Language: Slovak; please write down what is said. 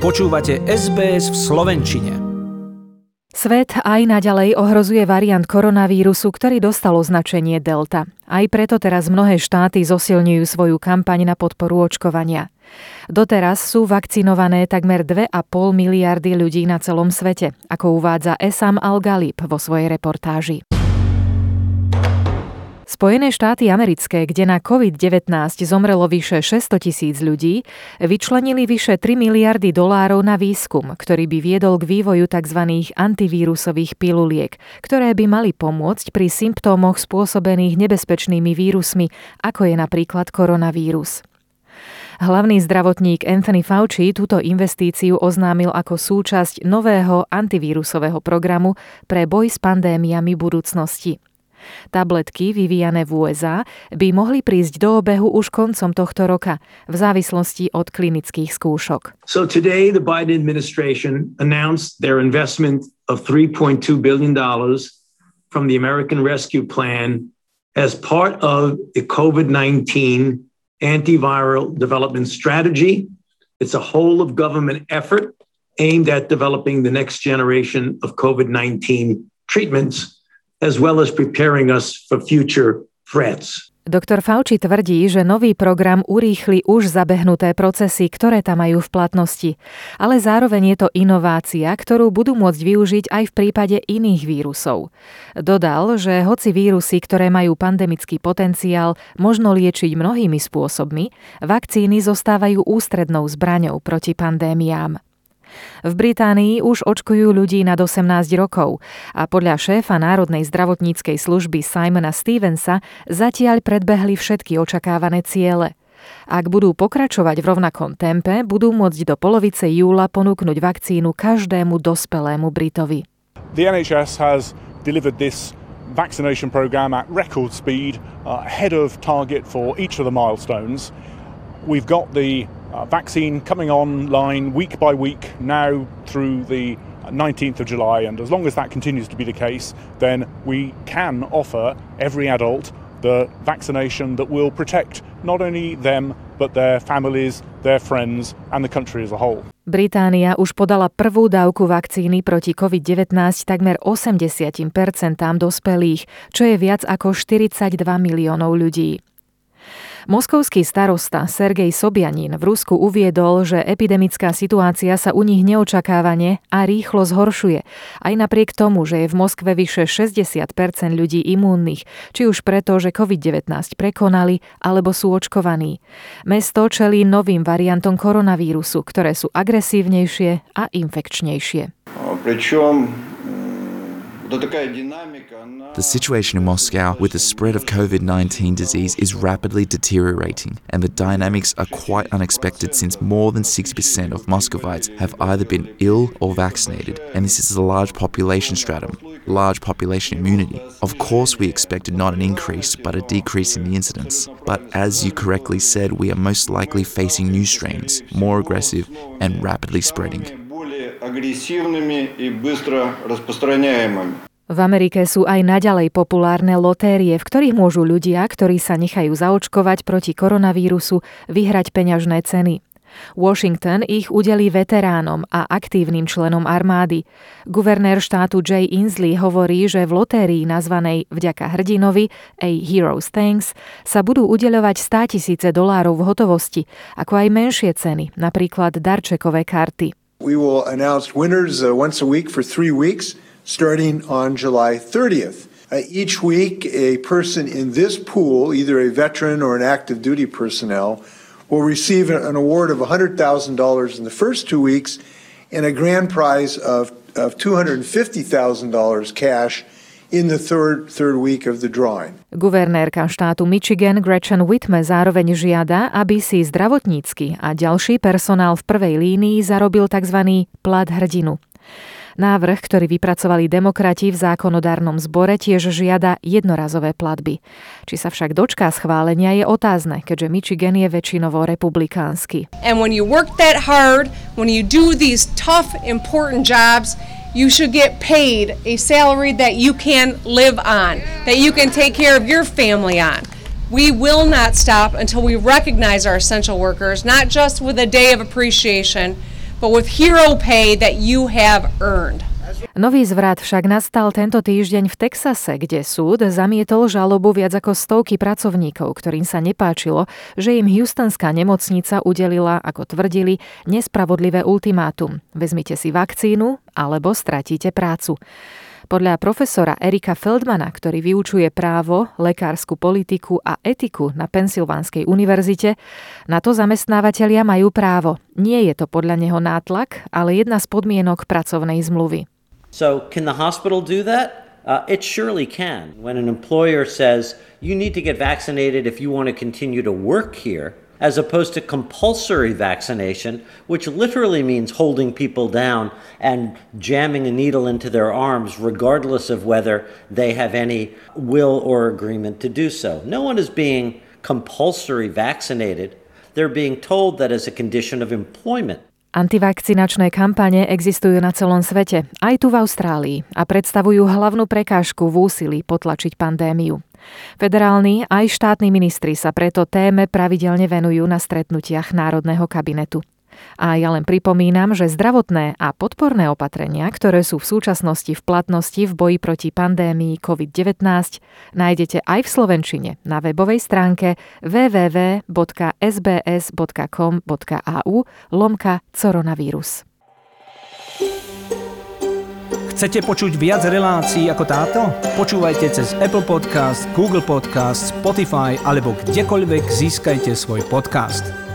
Počúvate SBS v Slovenčine. Svet aj naďalej ohrozuje variant koronavírusu, ktorý dostal označenie Delta. Aj preto teraz mnohé štáty zosilňujú svoju kampaň na podporu očkovania. Doteraz sú vakcinované takmer 2,5 miliardy ľudí na celom svete, ako uvádza Esam Al-Galib vo svojej reportáži. Spojené štáty americké, kde na COVID-19 zomrelo vyše 600 tisíc ľudí, vyčlenili vyše 3 miliardy dolárov na výskum, ktorý by viedol k vývoju tzv. antivírusových piluliek, ktoré by mali pomôcť pri symptómoch spôsobených nebezpečnými vírusmi, ako je napríklad koronavírus. Hlavný zdravotník Anthony Fauci túto investíciu oznámil ako súčasť nového antivírusového programu pre boj s pandémiami budúcnosti. Tabletky vyvíjané v USA by mohli prísť do obehu už koncom tohto roka, v závislosti od klinických skúšok. So today the Biden administration announced their investment of 3.2 billion dollars from the American Rescue Plan as part of the COVID-19 antiviral development strategy. It's a whole of government effort aimed at developing the next generation of COVID-19 treatments as well as preparing us for future threats. Doktor Fauci tvrdí, že nový program urýchli už zabehnuté procesy, ktoré tam majú v platnosti. Ale zároveň je to inovácia, ktorú budú môcť využiť aj v prípade iných vírusov. Dodal, že hoci vírusy, ktoré majú pandemický potenciál, možno liečiť mnohými spôsobmi, vakcíny zostávajú ústrednou zbraňou proti pandémiám. V Británii už očkujú ľudí nad 18 rokov a podľa šéfa Národnej zdravotníckej služby Simona Stevensa zatiaľ predbehli všetky očakávané ciele. Ak budú pokračovať v rovnakom tempe, budú môcť do polovice júla ponúknuť vakcínu každému dospelému Britovi. The NHS has delivered this vaccination program at record speed, uh, ahead of target for each of the milestones. We've got the uh, vaccine coming online week by week now through the 19th of July, and as long as that continues to be the case, then we can offer every adult the vaccination that will protect not only them, but their families, their friends, and the country as a whole. Británia už podala prvú dávku vakcíny proti COVID-19 takmer 80% dospelých, čo je viac ako 42 miliónov ľudí. Moskovský starosta Sergej Sobianin v Rusku uviedol, že epidemická situácia sa u nich neočakávane a rýchlo zhoršuje. Aj napriek tomu, že je v Moskve vyše 60% ľudí imúnnych, či už preto, že COVID-19 prekonali alebo sú očkovaní. Mesto čelí novým variantom koronavírusu, ktoré sú agresívnejšie a infekčnejšie. Pričom the situation in Moscow with the spread of COVID 19 disease is rapidly deteriorating, and the dynamics are quite unexpected since more than 60% of Muscovites have either been ill or vaccinated, and this is a large population stratum, large population immunity. Of course, we expected not an increase, but a decrease in the incidence. But as you correctly said, we are most likely facing new strains, more aggressive and rapidly spreading. агрессивными и быстро распространяемыми. V Amerike sú aj naďalej populárne lotérie, v ktorých môžu ľudia, ktorí sa nechajú zaočkovať proti koronavírusu, vyhrať peňažné ceny. Washington ich udelí veteránom a aktívnym členom armády. Guvernér štátu Jay Inslee hovorí, že v lotérii nazvanej Vďaka hrdinovi A Heroes Thanks sa budú udeľovať 100 tisíce dolárov v hotovosti, ako aj menšie ceny, napríklad darčekové karty. We will announce winners uh, once a week for three weeks, starting on July 30th. Uh, each week, a person in this pool, either a veteran or an active duty personnel, will receive an award of $100,000 in the first two weeks and a grand prize of, of $250,000 cash in the third, third week of the drawing. Guvernérka štátu Michigan Gretchen Whitme zároveň žiada, aby si zdravotnícky a ďalší personál v prvej línii zarobil tzv. plat hrdinu. Návrh, ktorý vypracovali demokrati v zákonodárnom zbore, tiež žiada jednorazové platby. Či sa však dočká schválenia je otázne, keďže Michigan je väčšinovo republikánsky. And when you work that hard, when you do these tough, important jobs, you should get paid a salary that you can live on, that you can take care of your family on. We will not stop until we recognize our essential workers, not just with a day of appreciation, but with hero pay that you have earned. Nový zvrat však nastal tento týždeň v Texase, kde súd zamietol žalobu viac ako stovky pracovníkov, ktorým sa nepáčilo, že im Houstonská nemocnica udelila, ako tvrdili, nespravodlivé ultimátum. Vezmite si vakcínu alebo stratíte prácu. Podľa profesora Erika Feldmana, ktorý vyučuje právo, lekárskú politiku a etiku na Pensylvánskej univerzite, na to zamestnávateľia majú právo. Nie je to podľa neho nátlak, ale jedna z podmienok pracovnej zmluvy. So, can the hospital do that? Uh, it surely can. When an employer says, you need to get vaccinated if you want to continue to work here, as opposed to compulsory vaccination, which literally means holding people down and jamming a needle into their arms, regardless of whether they have any will or agreement to do so. No one is being compulsory vaccinated, they're being told that as a condition of employment. Antivakcinačné kampane existujú na celom svete, aj tu v Austrálii, a predstavujú hlavnú prekážku v úsilí potlačiť pandémiu. Federálni aj štátni ministri sa preto téme pravidelne venujú na stretnutiach Národného kabinetu. A ja len pripomínam, že zdravotné a podporné opatrenia, ktoré sú v súčasnosti v platnosti v boji proti pandémii COVID-19, nájdete aj v Slovenčine na webovej stránke www.sbs.com.au lomka coronavírus. Chcete počuť viac relácií ako táto? Počúvajte cez Apple Podcast, Google Podcast, Spotify alebo kdekoľvek získajte svoj podcast.